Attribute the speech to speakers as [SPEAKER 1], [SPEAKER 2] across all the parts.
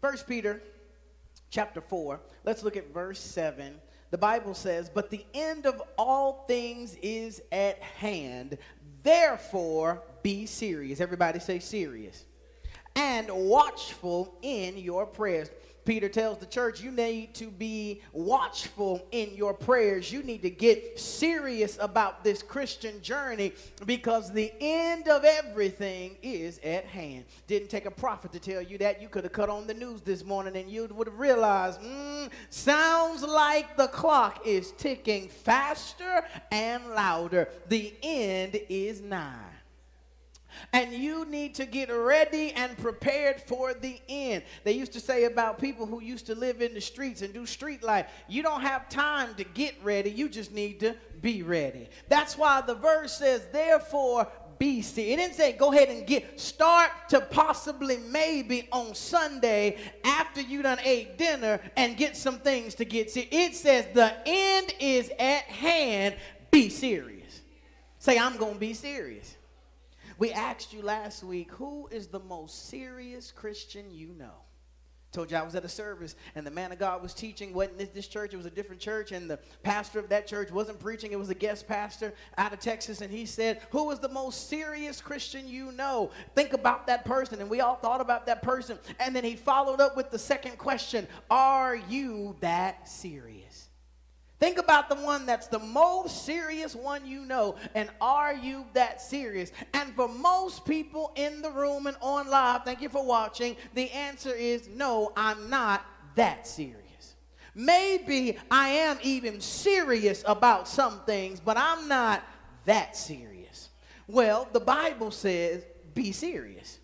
[SPEAKER 1] First Peter chapter 4, let's look at verse 7. The Bible says, But the end of all things is at hand. Therefore, be serious. Everybody say serious. And watchful in your prayers. Peter tells the church, you need to be watchful in your prayers. You need to get serious about this Christian journey because the end of everything is at hand. Didn't take a prophet to tell you that. You could have cut on the news this morning and you would have realized, mm, sounds like the clock is ticking faster and louder. The end is nigh. And you need to get ready and prepared for the end. They used to say about people who used to live in the streets and do street life, you don't have time to get ready, you just need to be ready. That's why the verse says, therefore, be serious. It didn't say go ahead and get start to possibly maybe on Sunday after you done ate dinner and get some things to get serious. It says the end is at hand. Be serious. Say I'm gonna be serious. We asked you last week, who is the most serious Christian you know? Told you I was at a service and the man of God was teaching. Wasn't this, this church? It was a different church, and the pastor of that church wasn't preaching. It was a guest pastor out of Texas, and he said, "Who is the most serious Christian you know?" Think about that person, and we all thought about that person. And then he followed up with the second question: Are you that serious? Think about the one that's the most serious one you know, and are you that serious? And for most people in the room and on live, thank you for watching, the answer is no, I'm not that serious. Maybe I am even serious about some things, but I'm not that serious. Well, the Bible says be serious.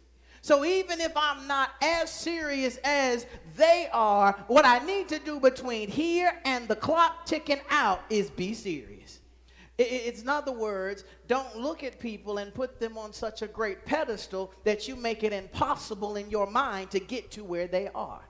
[SPEAKER 1] So even if I'm not as serious as they are, what I need to do between here and the clock ticking out is be serious. It's in other words, don't look at people and put them on such a great pedestal that you make it impossible in your mind to get to where they are.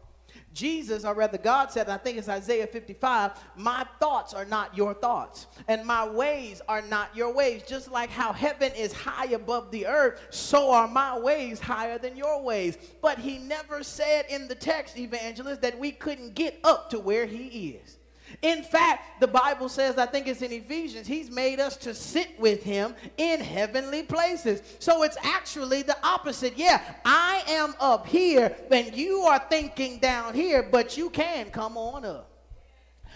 [SPEAKER 1] Jesus, or rather God said, I think it's Isaiah 55, my thoughts are not your thoughts, and my ways are not your ways. Just like how heaven is high above the earth, so are my ways higher than your ways. But he never said in the text, evangelist, that we couldn't get up to where he is. In fact, the Bible says, I think it's in Ephesians, he's made us to sit with him in heavenly places. So it's actually the opposite. Yeah, I am up here and you are thinking down here, but you can come on up.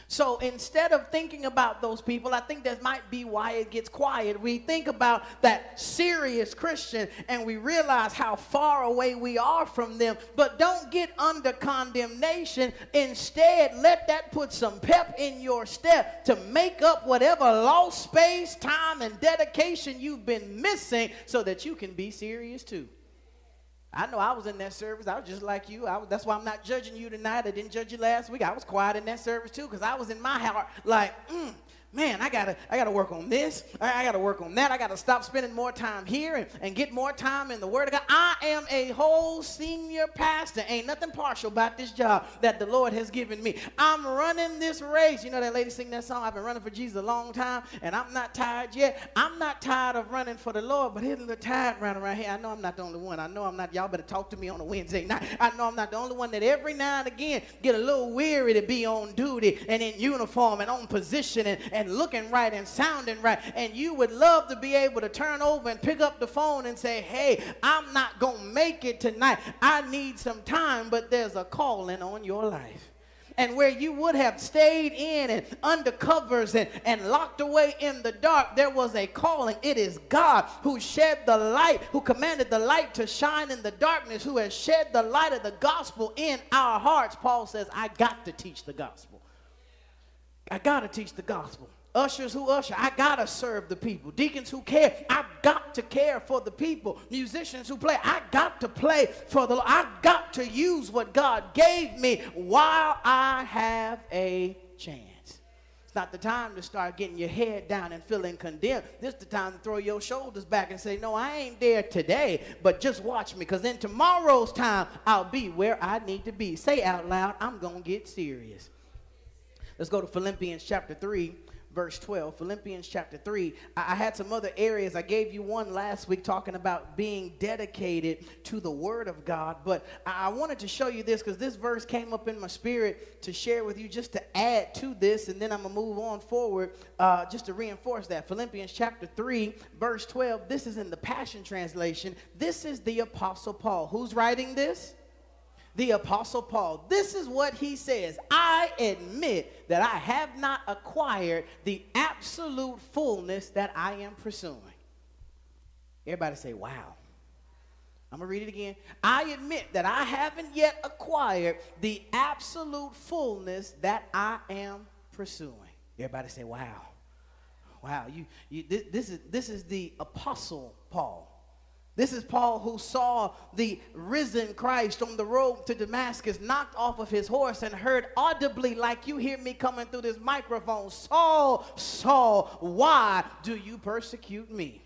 [SPEAKER 1] So instead of thinking about those people, I think that might be why it gets quiet. We think about that serious Christian and we realize how far away we are from them, but don't get under condemnation. Instead, let that put some pep in your step to make up whatever lost space, time, and dedication you've been missing so that you can be serious too. I know I was in that service. I was just like you. Was, that's why I'm not judging you tonight. I didn't judge you last week. I was quiet in that service too because I was in my heart like, mm, man, I gotta, I gotta work on this. I, I gotta work on that. I gotta stop spending more time here and, and get more time in the Word of God. I am a whole senior pastor. Ain't nothing partial about this job that the Lord has given me. I'm running this race. You know that lady sing that song? I've been running for Jesus a long time, and I'm not tired yet. I'm not tired of running for the Lord, but here's a little tired running around here. I know I'm not the only one. I know I'm not. Y'all better talk to me on a Wednesday night. I know I'm not the only one that every now and again get a little weary to be on duty and in uniform and on position and, and and looking right and sounding right. And you would love to be able to turn over and pick up the phone and say, hey, I'm not going to make it tonight. I need some time, but there's a calling on your life and where you would have stayed in and under covers and, and locked away in the dark, there was a calling. It is God who shed the light, who commanded the light to shine in the darkness, who has shed the light of the gospel in our hearts. Paul says, I got to teach the gospel. I got to teach the gospel. Ushers who usher, I gotta serve the people. Deacons who care, I got to care for the people. Musicians who play, I got to play for the Lord. I got to use what God gave me while I have a chance. It's not the time to start getting your head down and feeling condemned. This is the time to throw your shoulders back and say, No, I ain't there today, but just watch me, because in tomorrow's time, I'll be where I need to be. Say out loud, I'm gonna get serious. Let's go to Philippians chapter 3 verse 12. Philippians chapter 3. I, I had some other areas. I gave you one last week talking about being dedicated to the Word of God. But I, I wanted to show you this because this verse came up in my spirit to share with you just to add to this. And then I'm going to move on forward uh, just to reinforce that. Philippians chapter 3, verse 12. This is in the Passion Translation. This is the Apostle Paul. Who's writing this? The Apostle Paul. This is what he says I admit that I have not acquired the absolute fullness that I am pursuing. Everybody say, wow. I'm going to read it again. I admit that I haven't yet acquired the absolute fullness that I am pursuing. Everybody say, wow. Wow, you, you this, this is this is the apostle Paul. This is Paul who saw the risen Christ on the road to Damascus, knocked off of his horse, and heard audibly, like you hear me coming through this microphone Saul, Saul, why do you persecute me?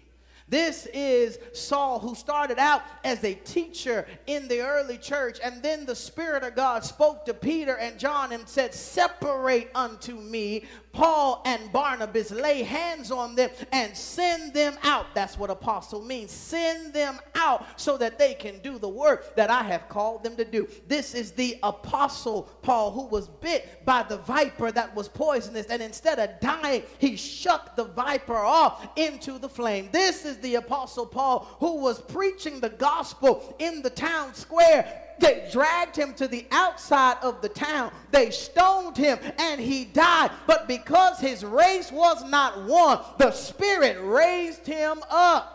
[SPEAKER 1] This is Saul, who started out as a teacher in the early church, and then the Spirit of God spoke to Peter and John and said, Separate unto me Paul and Barnabas, lay hands on them and send them out. That's what apostle means. Send them out so that they can do the work that I have called them to do. This is the apostle Paul who was bit by the viper that was poisonous, and instead of dying, he shucked the viper off into the flame. This is the apostle Paul who was preaching the gospel in the town square they dragged him to the outside of the town. They stoned him and he died. But because his race was not won, the Spirit raised him up.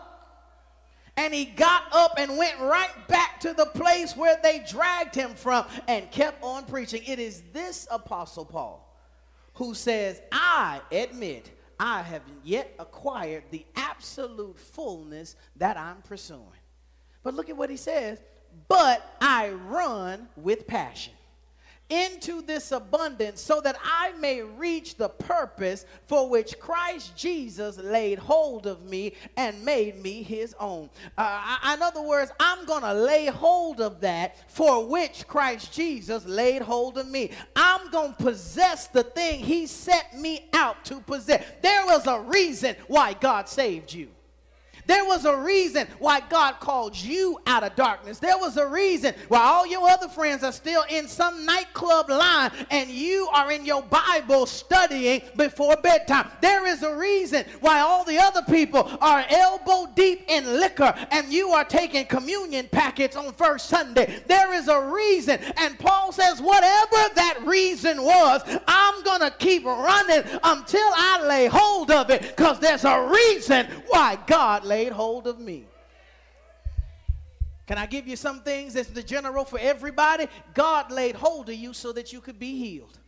[SPEAKER 1] And he got up and went right back to the place where they dragged him from and kept on preaching. It is this Apostle Paul who says, I admit I have yet acquired the absolute fullness that I'm pursuing. But look at what he says but I run with passion into this abundance so that I may reach the purpose for which Christ Jesus laid hold of me and made me his own. Uh, in other words, I'm going to lay hold of that for which Christ Jesus laid hold of me. I'm going to possess the thing he set me out to possess. There was a reason why God saved you. There was a reason why God called you out of darkness. There was a reason why all your other friends are still in some nightclub line and you are in your Bible studying before bedtime. There is a reason why all the other people are elbow deep in liquor and you are taking communion packets on first Sunday. There is a reason. And Paul says, whatever that reason was, I'm going to keep running until I lay hold of it because there's a reason why God laid laid hold of me. Can I give you some things that's the general for everybody? God laid hold of you so that you could be healed.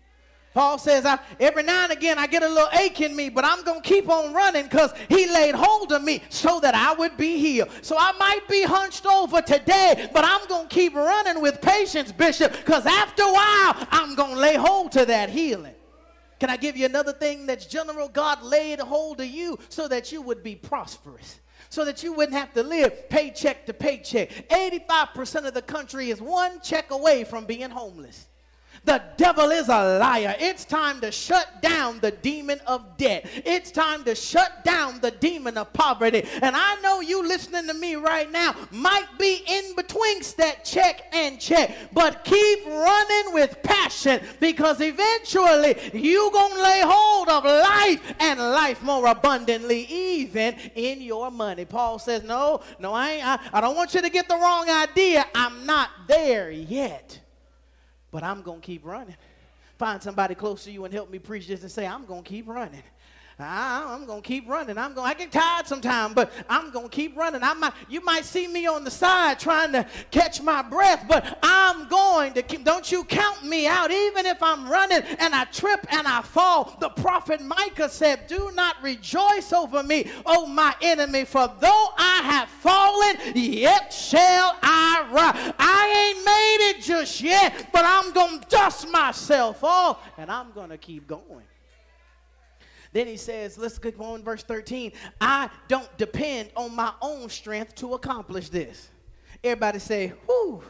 [SPEAKER 1] Paul says, I, every now and again I get a little ache in me, but I'm going to keep on running because he laid hold of me so that I would be healed. So I might be hunched over today, but I'm going to keep running with patience, Bishop, because after a while I'm going to lay hold to that healing. Can I give you another thing that's general? God laid hold of you so that you would be prosperous so that you wouldn't have to live paycheck to paycheck. 85% of the country is one check away from being homeless. The devil is a liar. It's time to shut down the demon of debt. It's time to shut down the demon of poverty. And I know you listening to me right now might be in betwixt that check and check, but keep running with passion because eventually you going to lay hold of life and life more abundantly, even in your money. Paul says, No, no, I, ain't, I, I don't want you to get the wrong idea. I'm not there yet. But I'm going to keep running. Find somebody close to you and help me preach this and say, I'm going to keep running. Ah, I, am gonna keep running. I'm gonna. I get tired sometimes, but I'm gonna keep running. I might. You might see me on the side trying to catch my breath, but I'm going to keep. Don't you count me out, even if I'm running and I trip and I fall. The prophet Micah said, "Do not rejoice over me, O my enemy, for though I have fallen, yet shall I rise." I ain't made it just yet, but I'm gonna dust myself off, and I'm gonna keep going. Then he says, let's go on verse 13. I don't depend on my own strength to accomplish this. Everybody say, whoo.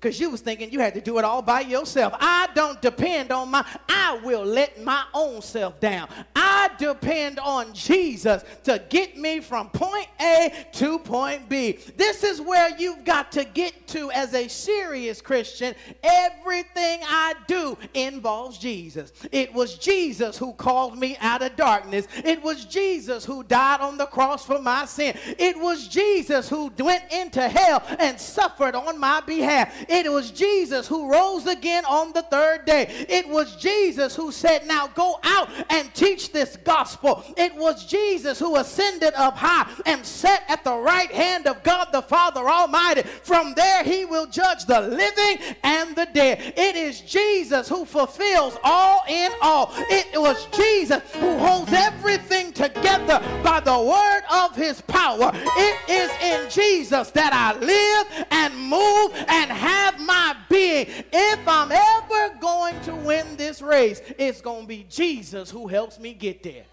[SPEAKER 1] Because you was thinking you had to do it all by yourself. I don't depend on my, I will let my own self down. I depend on Jesus to get me from point A to point B. This is where you've got to get to as a serious Christian. Everything I do involves Jesus. It was Jesus who called me out of darkness. It was Jesus who died on the cross for my sin. It was Jesus who went into hell and suffered on my behalf. It was Jesus who rose again on the third day. It was Jesus who said, Now go out and teach this gospel. It was Jesus who ascended up high and sat at the right hand of God the Father Almighty. From there, he will judge the living and the dead. It is Jesus who fulfills all in all. It was Jesus who holds everything together by the word of his power. It is in Jesus that I live and move and have have my being. If I'm ever going to win this race, it's going to be Jesus who helps me get there.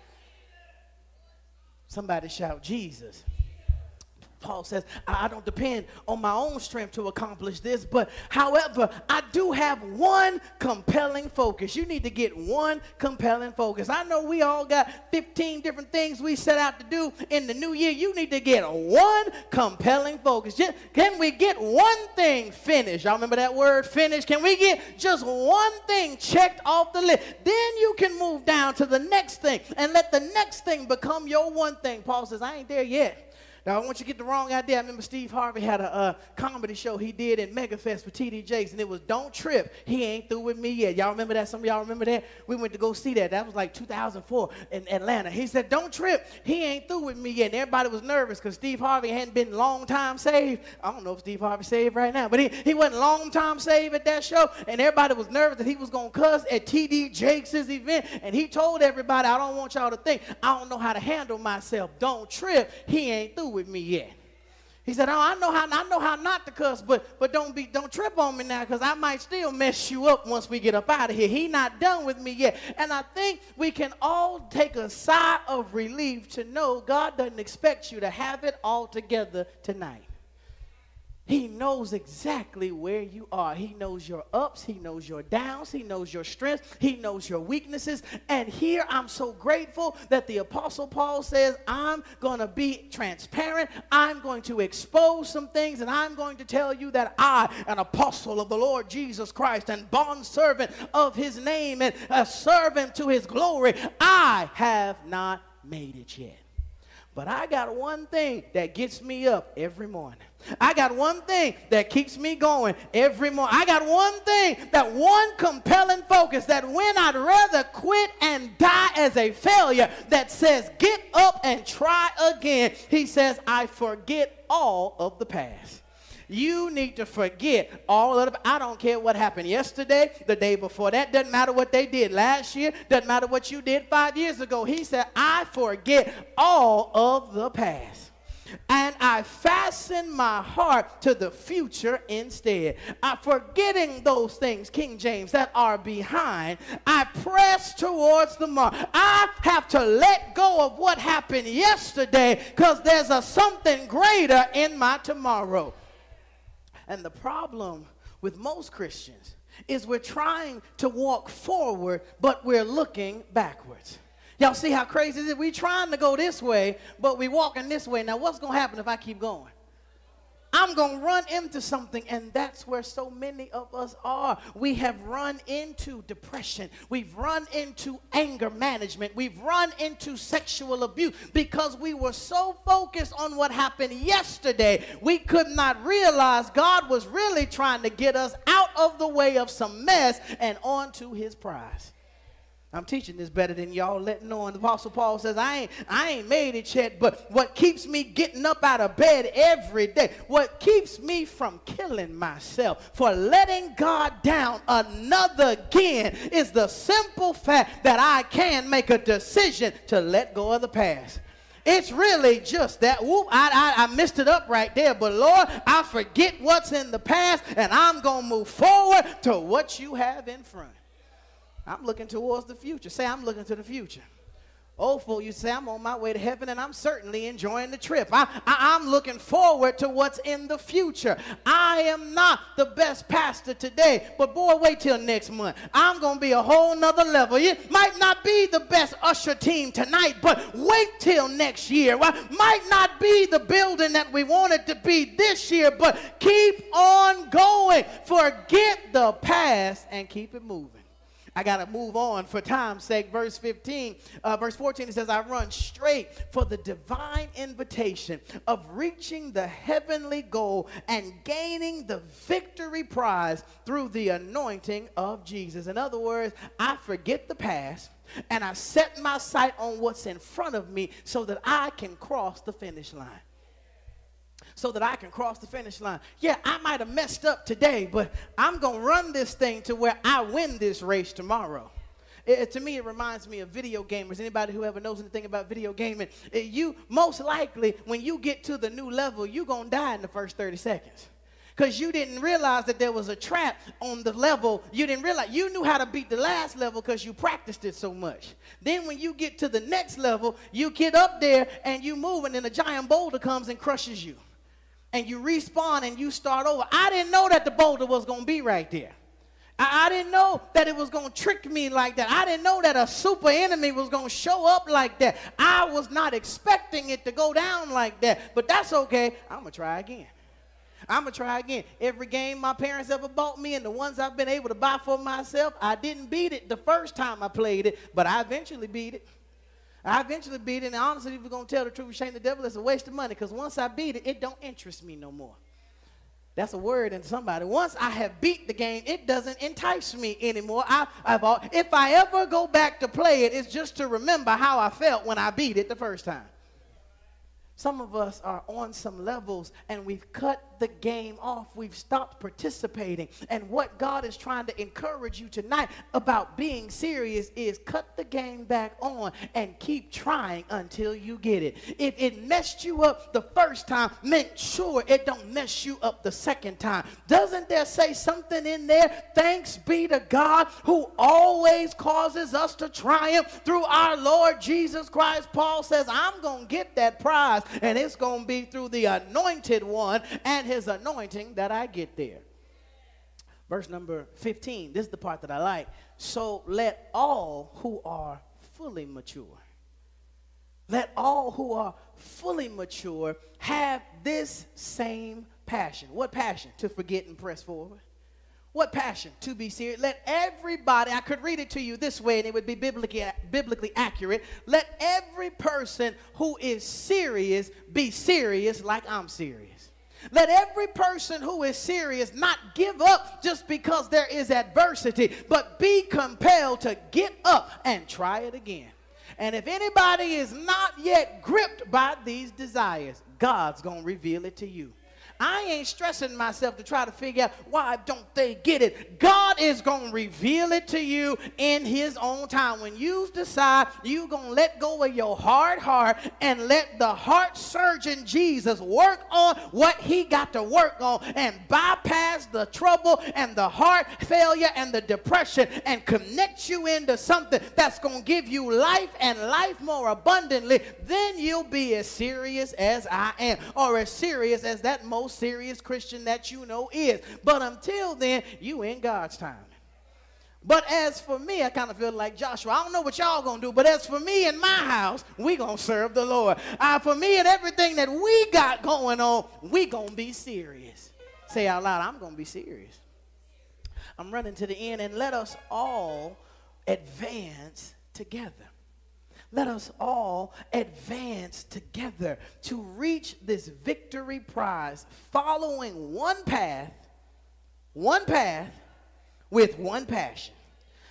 [SPEAKER 1] Somebody shout, Jesus. Paul says, I don't depend on my own strength to accomplish this, but however, I do have one compelling focus. You need to get one compelling focus. I know we all got 15 different things we set out to do in the new year. You need to get one compelling focus. Can we get one thing finished? Y'all remember that word finished? Can we get just one thing checked off the list? Then you can move down to the next thing and let the next thing become your one thing. Paul says, I ain't there yet. Now, I want you to get the wrong idea. I remember Steve Harvey had a, a comedy show he did in MegaFest for TD Jakes, and it was Don't Trip. He ain't through with me yet. Y'all remember that? Some of y'all remember that? We went to go see that. That was like 2004 in Atlanta. He said, Don't trip. He ain't through with me yet. And everybody was nervous because Steve Harvey hadn't been long time saved. I don't know if Steve Harvey saved right now, but he, he wasn't long time saved at that show, and everybody was nervous that he was going to cuss at TD Jakes' event. And he told everybody, I don't want y'all to think I don't know how to handle myself. Don't trip. He ain't through with me yet. He said, "Oh, I know how I know how not to cuss, but but don't be don't trip on me now, because I might still mess you up once we get up out of here. He not done with me yet." And I think we can all take a sigh of relief to know God doesn't expect you to have it all together tonight. He knows exactly where you are. He knows your ups, He knows your downs, He knows your strengths, He knows your weaknesses. And here I'm so grateful that the Apostle Paul says, I'm going to be transparent. I'm going to expose some things, and I'm going to tell you that I, an apostle of the Lord Jesus Christ, and bond servant of His name, and a servant to His glory, I have not made it yet. But I got one thing that gets me up every morning. I got one thing that keeps me going every morning. I got one thing, that one compelling focus that when I'd rather quit and die as a failure, that says, get up and try again. He says, I forget all of the past. You need to forget all of it. I don't care what happened yesterday, the day before that. Doesn't matter what they did last year. Doesn't matter what you did five years ago. He said, I forget all of the past and I fasten my heart to the future instead. I'm forgetting those things, King James, that are behind. I press towards the mark. I have to let go of what happened yesterday because there's a something greater in my tomorrow. And the problem with most Christians is we're trying to walk forward, but we're looking backwards. Y'all see how crazy it is? We trying to go this way, but we walking this way. Now, what's going to happen if I keep going? I'm going to run into something. And that's where so many of us are. We have run into depression. We've run into anger management. We've run into sexual abuse because we were so focused on what happened yesterday, we could not realize God was really trying to get us out of the way of some mess and onto his prize. I'm teaching this better than y'all letting on. The Apostle Paul says, I ain't, I ain't made it yet, but what keeps me getting up out of bed every day, what keeps me from killing myself, for letting God down another again, is the simple fact that I can make a decision to let go of the past. It's really just that. Whoop, I, I, I messed it up right there. But Lord, I forget what's in the past and I'm going to move forward to what you have in front. I'm looking towards the future. Say, I'm looking to the future. Oh, folk, you say, I'm on my way to heaven and I'm certainly enjoying the trip. I, I, am looking forward to what's in the future. I am not the best pastor today, but boy, wait till next month. I'm going to be a whole nother level. It might not be the best usher team tonight, but wait till next year. Well, might not be the building that we wanted to be this year, but keep on going. Forget the past and keep it moving. I got to move on for time's sake. Verse 15, uh, verse 14, it says, I run straight for the divine invitation of reaching the heavenly goal and gaining the victory prize through the anointing of Jesus. In other words, I forget the past and I set my sight on what's in front of me so that I can cross the finish line so that I can cross the finish line. Yeah, I might have messed up today, but I'm going to run this thing to where I win this race tomorrow. It, to me, it reminds me of video gamers. Anybody who ever knows anything about video gaming, it, you most likely, when you get to the new level, you're going to die in the first 30 seconds because you didn't realize that there was a trap on the level. You didn't realize you knew how to beat the last level because you practiced it so much. Then when you get to the next level, you get up there and you move, and then a giant boulder comes and crushes you and you respawn and you start over. I didn't know that the boulder was going to be right there. I, I didn't know that it was going to trick me like that. I didn't know that a super enemy was going to show up like that. I was not expecting it to go down like that. But that's okay. I'm going to try again. I'm going to try again. Every game my parents ever bought me and the ones I've been able to buy for myself, I didn't beat it the first time I played it, but I eventually beat it. I eventually beat it, and honestly, if you're going to tell the truth, shame the devil, it's a waste of money because once I beat it, it don't interest me no more. That's a word in somebody. Once I have beat the game, it doesn't entice me anymore. I, I've all, if I ever go back to play it, it's just to remember how I felt when I beat it the first time. Some of us are on some levels and we've cut the game off. We've stopped participating. And what God is trying to encourage you tonight about being serious is cut the game back on and keep trying until you get it. If it messed you up the first time, make sure it don't mess you up the second time. Doesn't there say something in there? Thanks be to God who always causes us to triumph through our Lord Jesus Christ. Paul says, I'm going to get that prize and it's going to be through the anointed one and his anointing that I get there. Verse number 15, this is the part that I like. So let all who are fully mature, let all who are fully mature have this same passion. What passion? To forget and press forward. What passion? To be serious. Let everybody, I could read it to you this way and it would be biblically, biblically accurate. Let every person who is serious be serious like I'm serious. Let every person who is serious not give up just because there is adversity, but be compelled to get up and try it again. And if anybody is not yet gripped by these desires, God's going to reveal it to you. I ain't stressing myself to try to figure out why don't they get it. God is going to reveal it to you in his own time. When you decide you're going to let go of your hard heart and let the heart surgeon Jesus work on what he got to work on and bypass the trouble and the heart failure and the depression and connect you into something that's going to give you life and life more abundantly, then you'll be as serious as I am or as serious as that most most serious Christian that you know is. But until then, you in God's time. But as for me, I kind of feel like Joshua. I don't know what y'all gonna do, but as for me and my house, we gonna serve the Lord. Uh, for me and everything that we got going on, we gonna be serious. Say out loud, I'm gonna be serious. I'm running to the end, and let us all advance together. Let us all advance together to reach this victory prize, following one path, one path with one passion.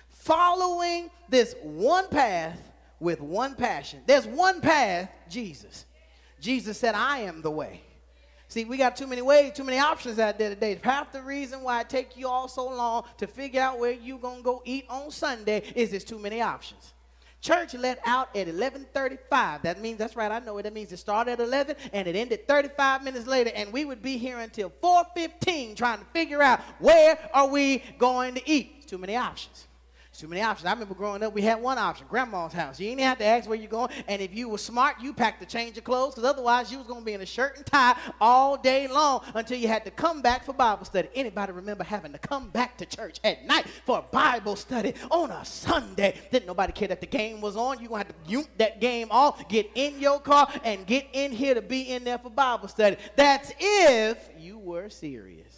[SPEAKER 1] Following this one path with one passion. There's one path, Jesus. Jesus said, I am the way. See, we got too many ways, too many options out there today. Half the reason why it take you all so long to figure out where you're gonna go eat on Sunday is there's too many options. Church let out at 11:35. That means that's right. I know it. That means it started at 11 and it ended 35 minutes later, and we would be here until 4:15 trying to figure out where are we going to eat. Too many options. Too many options. I remember growing up, we had one option, grandma's house. You didn't have to ask where you're going. And if you were smart, you packed a change of clothes because otherwise you was going to be in a shirt and tie all day long until you had to come back for Bible study. Anybody remember having to come back to church at night for Bible study on a Sunday? Didn't nobody care that the game was on. You're going to have to mute that game off, get in your car, and get in here to be in there for Bible study. That's if you were serious.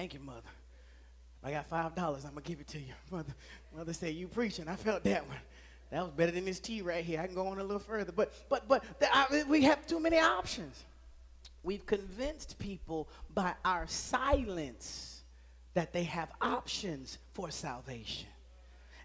[SPEAKER 1] Thank you, mother. I got five dollars. I'm gonna give it to you, mother. Mother said, "You preaching?" I felt that one. That was better than this tea right here. I can go on a little further, but but but I, we have too many options. We've convinced people by our silence that they have options for salvation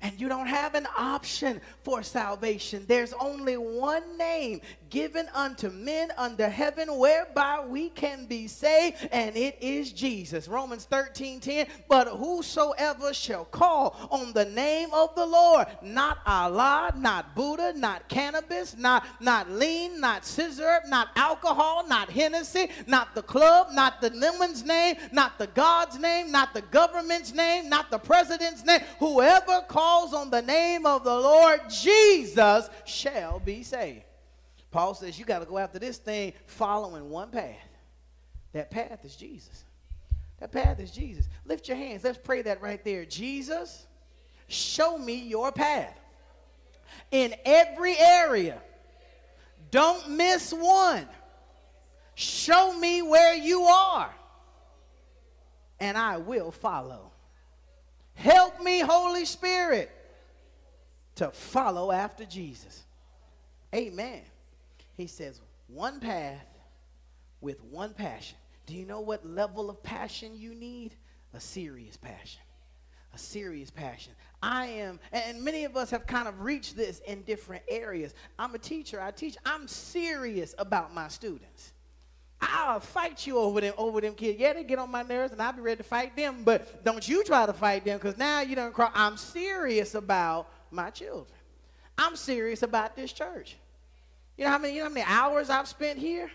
[SPEAKER 1] and you don't have an option for salvation. There's only one name given unto men under heaven whereby we can be saved, and it is Jesus. Romans 13 10. But whosoever shall call on the name of the Lord, not Allah, not Buddha, not cannabis, not, not lean, not scissor, not alcohol, not Hennessy, not the club, not the woman's name, not the God's name, not the government's name, not the president's name, whoever calls on the name of the Lord Jesus shall be saved. Paul says you got to go after this thing following one path. That path is Jesus. That path is Jesus. Lift your hands. Let's pray that right there. Jesus, show me your path in every area. Don't miss one. Show me where you are, and I will follow. Help me, Holy Spirit, to follow after Jesus. Amen. He says, one path with one passion. Do you know what level of passion you need? A serious passion. A serious passion. I am, and many of us have kind of reached this in different areas. I'm a teacher, I teach. I'm serious about my students. I'll fight you over them, over them kids. Yeah, they get on my nerves, and I'll be ready to fight them. But don't you try to fight them, because now you don't cry. I'm serious about my children. I'm serious about this church. You know how many, you know how many hours I've spent here?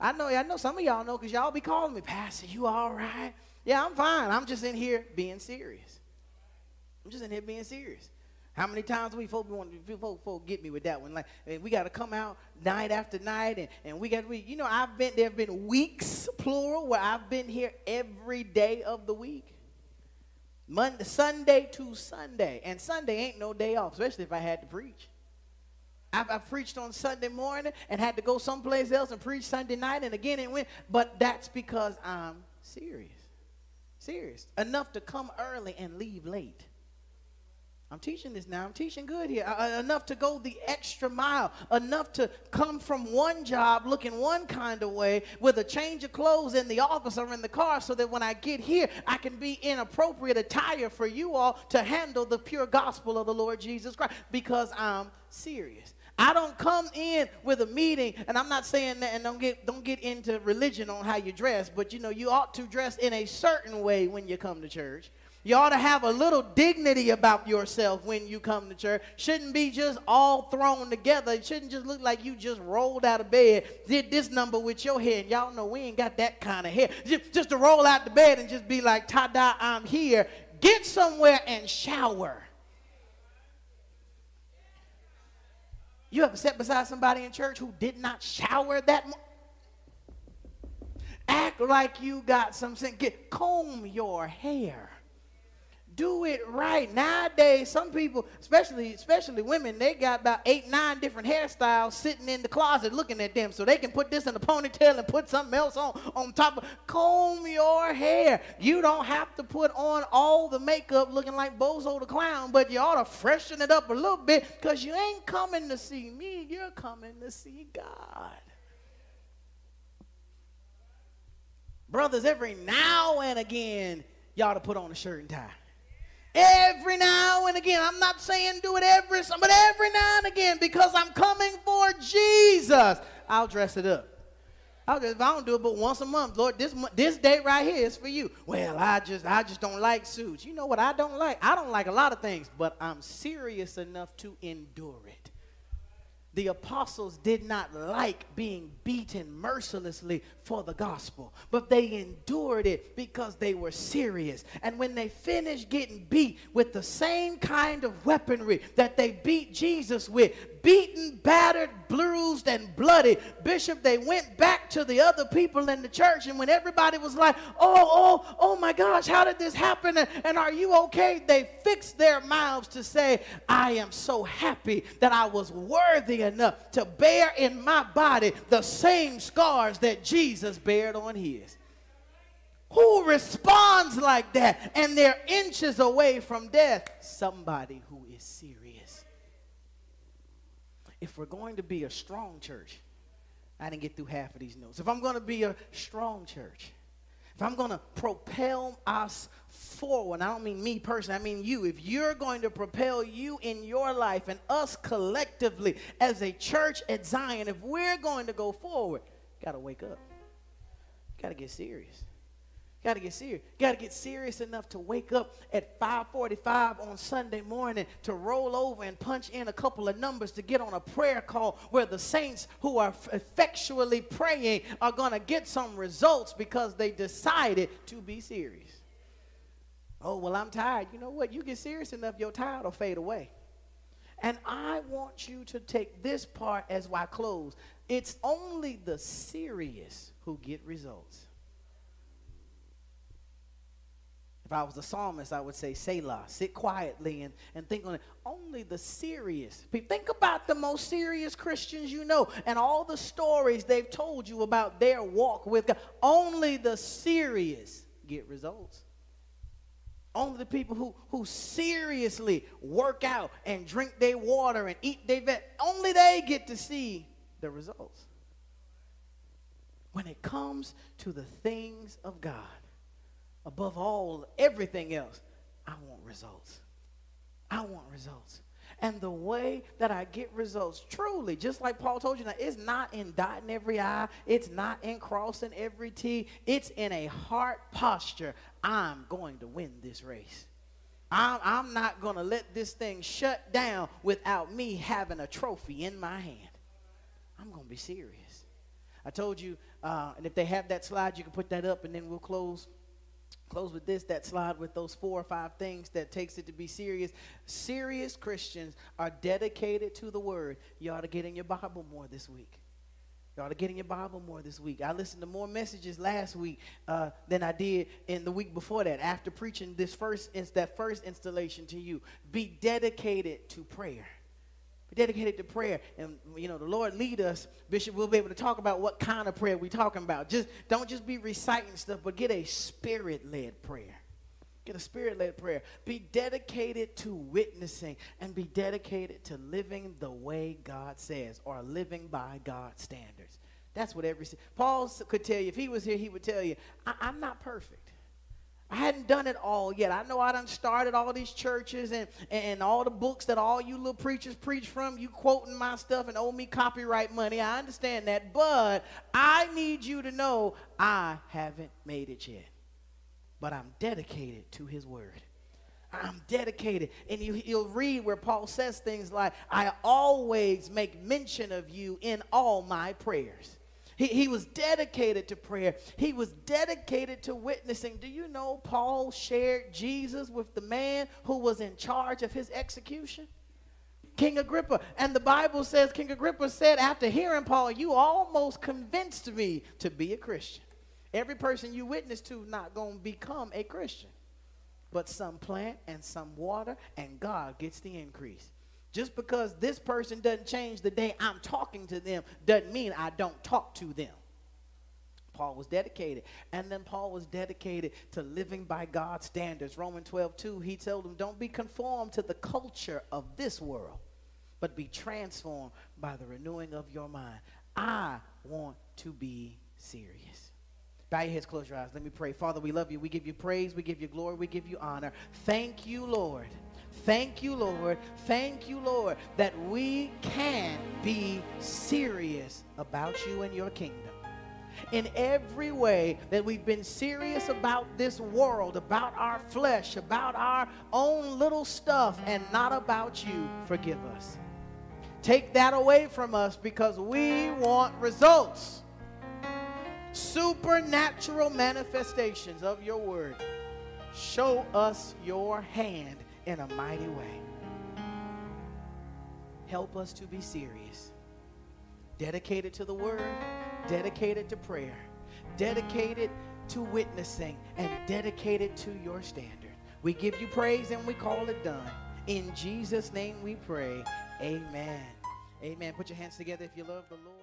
[SPEAKER 1] I know, I know some of y'all know, because y'all be calling me, Pastor, you all right? Yeah, I'm fine. I'm just in here being serious. I'm just in here being serious. How many times we folk want folk, folk get me with that one? Like we got to come out night after night, and, and we got we you know I've been there have been weeks plural where I've been here every day of the week, Monday Sunday to Sunday, and Sunday ain't no day off, especially if I had to preach. I've, I've, preached on Sunday morning and had to go someplace else and preach Sunday night and again and went, but that's because I'm serious, serious enough to come early and leave late. I'm teaching this now. I'm teaching good here. Uh, enough to go the extra mile. Enough to come from one job looking one kind of way with a change of clothes in the office or in the car so that when I get here, I can be in appropriate attire for you all to handle the pure gospel of the Lord Jesus Christ because I'm serious. I don't come in with a meeting, and I'm not saying that, and don't get don't get into religion on how you dress, but you know you ought to dress in a certain way when you come to church. You ought to have a little dignity about yourself when you come to church. Shouldn't be just all thrown together. It shouldn't just look like you just rolled out of bed, did this number with your hair. And y'all know we ain't got that kind of hair. Just, just to roll out the bed and just be like, ta da, I'm here. Get somewhere and shower. You ever sat beside somebody in church who did not shower that morning? Act like you got something. Get comb your hair do it right. Nowadays, some people, especially especially women, they got about eight, nine different hairstyles sitting in the closet looking at them. So they can put this in a ponytail and put something else on on top of comb your hair. You don't have to put on all the makeup looking like Bozo the Clown, but you ought to freshen it up a little bit because you ain't coming to see me, you're coming to see God. Brothers, every now and again, y'all to put on a shirt and tie. Every now and again. I'm not saying do it every, but every now and again because I'm coming for Jesus. I'll dress it up. I'll just, if I don't do it but once a month, Lord, this this date right here is for you. Well, I just I just don't like suits. You know what I don't like? I don't like a lot of things, but I'm serious enough to endure it. The apostles did not like being beaten mercilessly for the gospel, but they endured it because they were serious. And when they finished getting beat with the same kind of weaponry that they beat Jesus with, beaten, battered, bruised, and bloody, Bishop, they went back to the other people in the church. And when everybody was like, oh, oh, oh my gosh, how did this happen? And are you okay? They fixed their mouths to say, I am so happy that I was worthy enough to bear in my body the same scars that Jesus bared on his. Who responds like that and they're inches away from death? Somebody who is serious. If we're going to be a strong church, I didn't get through half of these notes. If I'm going to be a strong church, if I'm going to propel us forward, I don't mean me personally, I mean you. If you're going to propel you in your life and us collectively as a church at Zion, if we're going to go forward, got to wake up. Got to get serious. Got to get serious. Got to get serious enough to wake up at 5:45 on Sunday morning to roll over and punch in a couple of numbers to get on a prayer call where the saints who are effectually praying are going to get some results because they decided to be serious. Oh, well, I'm tired. You know what? You get serious enough, your tired will fade away. And I want you to take this part as I close. It's only the serious who get results. If I was a psalmist, I would say Selah. Sit quietly and, and think on it. Only the serious people. Think about the most serious Christians you know and all the stories they've told you about their walk with God. Only the serious get results. Only the people who, who seriously work out and drink their water and eat their vet, only they get to see the results. When it comes to the things of God, above all, everything else, I want results. I want results. And the way that I get results, truly, just like Paul told you, now, it's not in dotting every I, it's not in crossing every T, it's in a heart posture. I'm going to win this race. I'm, I'm not going to let this thing shut down without me having a trophy in my hand. I'm going to be serious. I told you, uh, and if they have that slide, you can put that up and then we'll close close with this that slide with those four or five things that takes it to be serious. Serious christians are dedicated to the word. You ought to get in your bible more this week. You ought to get in your bible more this week. I listened to more messages last week uh, than i did in the week before that. After preaching this first that first installation to you be dedicated to prayer dedicated to prayer. And, you know, the Lord lead us, Bishop, we'll be able to talk about what kind of prayer we're talking about. Just don't just be reciting stuff, but get a spirit-led prayer. Get a spirit led prayer. Be dedicated to witnessing and be dedicated to living the way God says or living by God's standards. That's what every. Paul could tell you, if he was here, he would tell you, I'm not perfect. I hadn't done it all yet. I know I done started all these churches and, and all the books that all you little preachers preach from. You quoting my stuff and owe me copyright money. I understand that. But I need you to know I haven't made it yet. But I'm dedicated to his word. I'm dedicated. And you, will read where Paul says things like, I always make mention of you in all my prayers. He, he was dedicated to prayer. He was dedicated to witnessing. Do you know Paul shared Jesus with the man who was in charge of his execution? King Agrippa. And the Bible says, King Agrippa said, after hearing Paul, you almost convinced me to be a Christian. Every person you witness to not going to become a Christian. But some plant and some water, and God gets the increase. Just because this person doesn't change the day I'm talking to them doesn't mean I don't talk to them. Paul was dedicated. And then Paul was dedicated to living by God's standards. Romans 12, 2, he told them, Don't be conformed to the culture of this world, but be transformed by the renewing of your mind. I want to be serious. Bow your heads, close your eyes. Let me pray. Father, we love you. We give you praise. We give you glory. We give you honor. Thank you, Lord Thank you, Lord. Thank you, Lord, that we can be serious about you and your kingdom. In every way that we've been serious about this world, about our flesh, about our own little stuff, and not about you, forgive us. Take that away from us because we want results. Supernatural manifestations of your word. Show us your hand in a mighty way. Help us to be serious, dedicated to the word, dedicated to prayer, dedicated to witnessing, and dedicated to your standard. We give you praise and we call it done. In Jesus' name we pray. Amen. Amen. Put your hands together if you love the Lord.